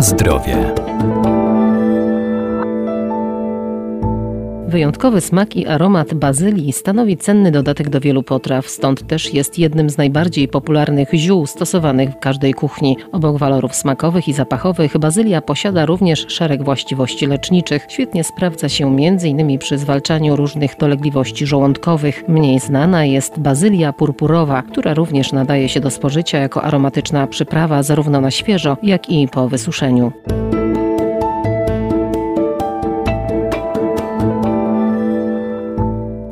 Zdrowie. Wyjątkowy smak i aromat bazylii stanowi cenny dodatek do wielu potraw, stąd też jest jednym z najbardziej popularnych ziół stosowanych w każdej kuchni. Obok walorów smakowych i zapachowych, bazylia posiada również szereg właściwości leczniczych. Świetnie sprawdza się m.in. przy zwalczaniu różnych dolegliwości żołądkowych. Mniej znana jest bazylia purpurowa, która również nadaje się do spożycia jako aromatyczna przyprawa zarówno na świeżo, jak i po wysuszeniu.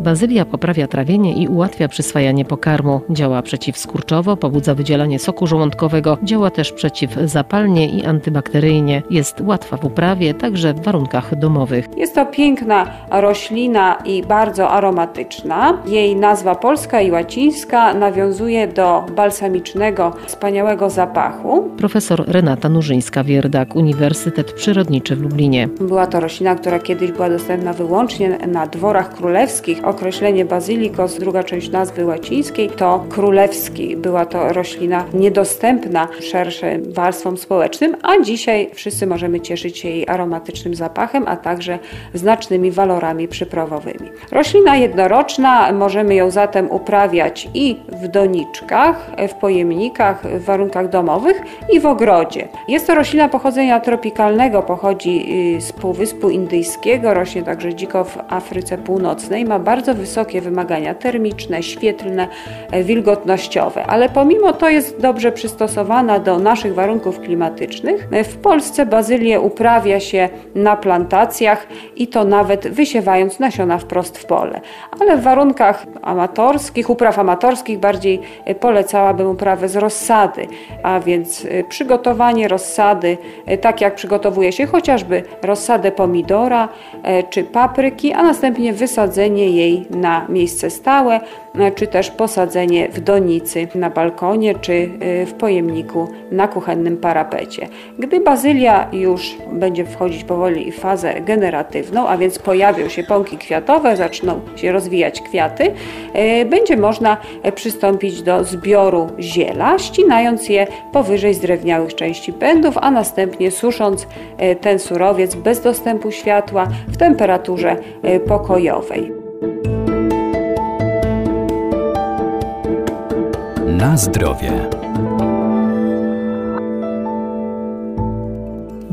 Bazylia poprawia trawienie i ułatwia przyswajanie pokarmu. Działa przeciwskurczowo, pobudza wydzielanie soku żołądkowego, działa też przeciwzapalnie i antybakteryjnie. Jest łatwa w uprawie, także w warunkach domowych. Jest to piękna roślina i bardzo aromatyczna. Jej nazwa polska i łacińska nawiązuje do balsamicznego, wspaniałego zapachu. Profesor Renata Nurzyńska-Wierdak, Uniwersytet Przyrodniczy w Lublinie. Była to roślina, która kiedyś była dostępna wyłącznie na dworach królewskich określenie bazylikos, druga część nazwy łacińskiej, to królewski. Była to roślina niedostępna szerszym warstwom społecznym, a dzisiaj wszyscy możemy cieszyć się jej aromatycznym zapachem, a także znacznymi walorami przyprawowymi. Roślina jednoroczna, możemy ją zatem uprawiać i w doniczkach, w pojemnikach, w warunkach domowych i w ogrodzie. Jest to roślina pochodzenia tropikalnego, pochodzi y, z Półwyspu Indyjskiego, rośnie także dziko w Afryce Północnej, ma bardzo bardzo wysokie wymagania termiczne, świetlne, e, wilgotnościowe, ale pomimo to jest dobrze przystosowana do naszych warunków klimatycznych. E, w Polsce bazylię uprawia się na plantacjach i to nawet wysiewając nasiona wprost w pole. Ale w warunkach amatorskich, upraw amatorskich bardziej e, polecałabym uprawę z rozsady, a więc przygotowanie rozsady, tak jak przygotowuje się chociażby rozsadę pomidora czy papryki, a następnie wysadzenie jej na miejsce stałe, czy też posadzenie w donicy na balkonie czy y, w pojemniku na kuchennym parapecie. Gdy bazylia już będzie wchodzić powoli w fazę generatywną, a więc pojawią się pąki kwiatowe, zaczną się rozwijać kwiaty, y, będzie można przystąpić do zbioru ziela, ścinając je powyżej zdrewniałych części pędów, a następnie susząc ten surowiec bez dostępu światła w temperaturze pokojowej. Na zdrowie.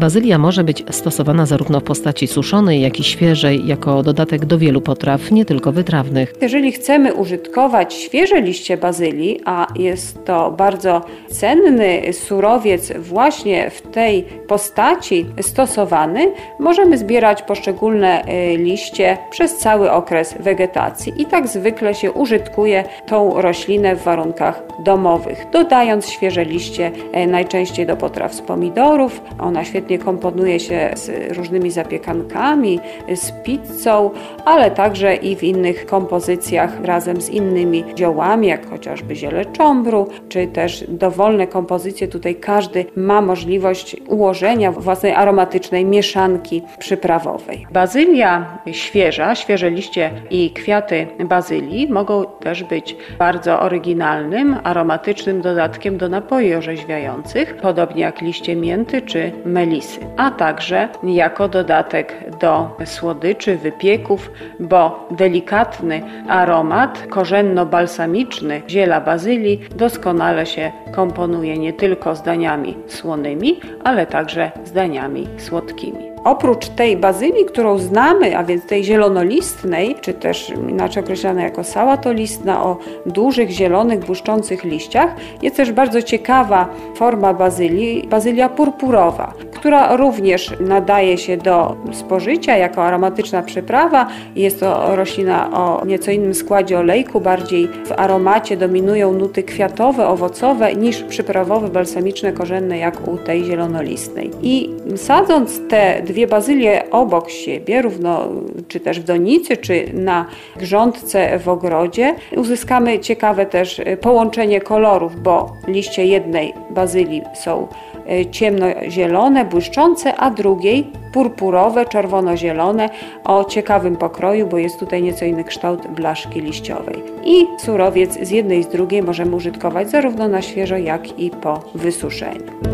Bazylia może być stosowana zarówno w postaci suszonej, jak i świeżej, jako dodatek do wielu potraw, nie tylko wytrawnych. Jeżeli chcemy użytkować świeże liście bazylii, a jest to bardzo cenny surowiec właśnie w tej postaci stosowany, możemy zbierać poszczególne y, liście przez cały okres wegetacji i tak zwykle się użytkuje tą roślinę w warunkach domowych, dodając świeże liście y, najczęściej do potraw z pomidorów. Ona świetnie świetnie komponuje się z różnymi zapiekankami, z pizzą, ale także i w innych kompozycjach razem z innymi ziołami, jak chociażby ziele cząbru, czy też dowolne kompozycje. Tutaj każdy ma możliwość ułożenia własnej aromatycznej mieszanki przyprawowej. Bazylia świeża, świeże liście i kwiaty bazylii mogą też być bardzo oryginalnym, aromatycznym dodatkiem do napoi orzeźwiających, podobnie jak liście mięty czy melisy a także jako dodatek do słodyczy, wypieków, bo delikatny aromat korzenno-balsamiczny ziela bazylii doskonale się komponuje nie tylko z daniami słonymi, ale także z daniami słodkimi. Oprócz tej bazylii, którą znamy, a więc tej zielonolistnej, czy też inaczej określanej jako sałatolistna o dużych, zielonych, błyszczących liściach, jest też bardzo ciekawa forma bazylii, bazylia purpurowa, która również nadaje się do spożycia jako aromatyczna przyprawa. Jest to roślina o nieco innym składzie olejku, bardziej w aromacie dominują nuty kwiatowe, owocowe niż przyprawowe, balsamiczne, korzenne jak u tej zielonolistnej. I sadząc te dwie bazylie obok siebie, równo czy też w donicy, czy na grządce w ogrodzie, uzyskamy ciekawe też połączenie kolorów, bo liście jednej bazylii są e, ciemnozielone, błyszczące, a drugiej purpurowe, czerwono-zielone o ciekawym pokroju, bo jest tutaj nieco inny kształt blaszki liściowej. I surowiec z jednej i z drugiej możemy użytkować zarówno na świeżo, jak i po wysuszeniu.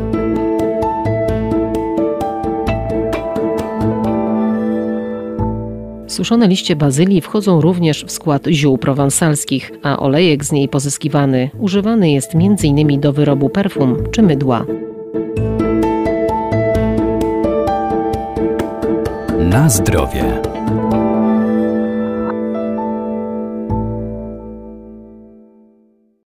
Suszone liście bazylii wchodzą również w skład ziół prowansalskich, a olejek z niej pozyskiwany używany jest m.in. do wyrobu perfum czy mydła. Na zdrowie.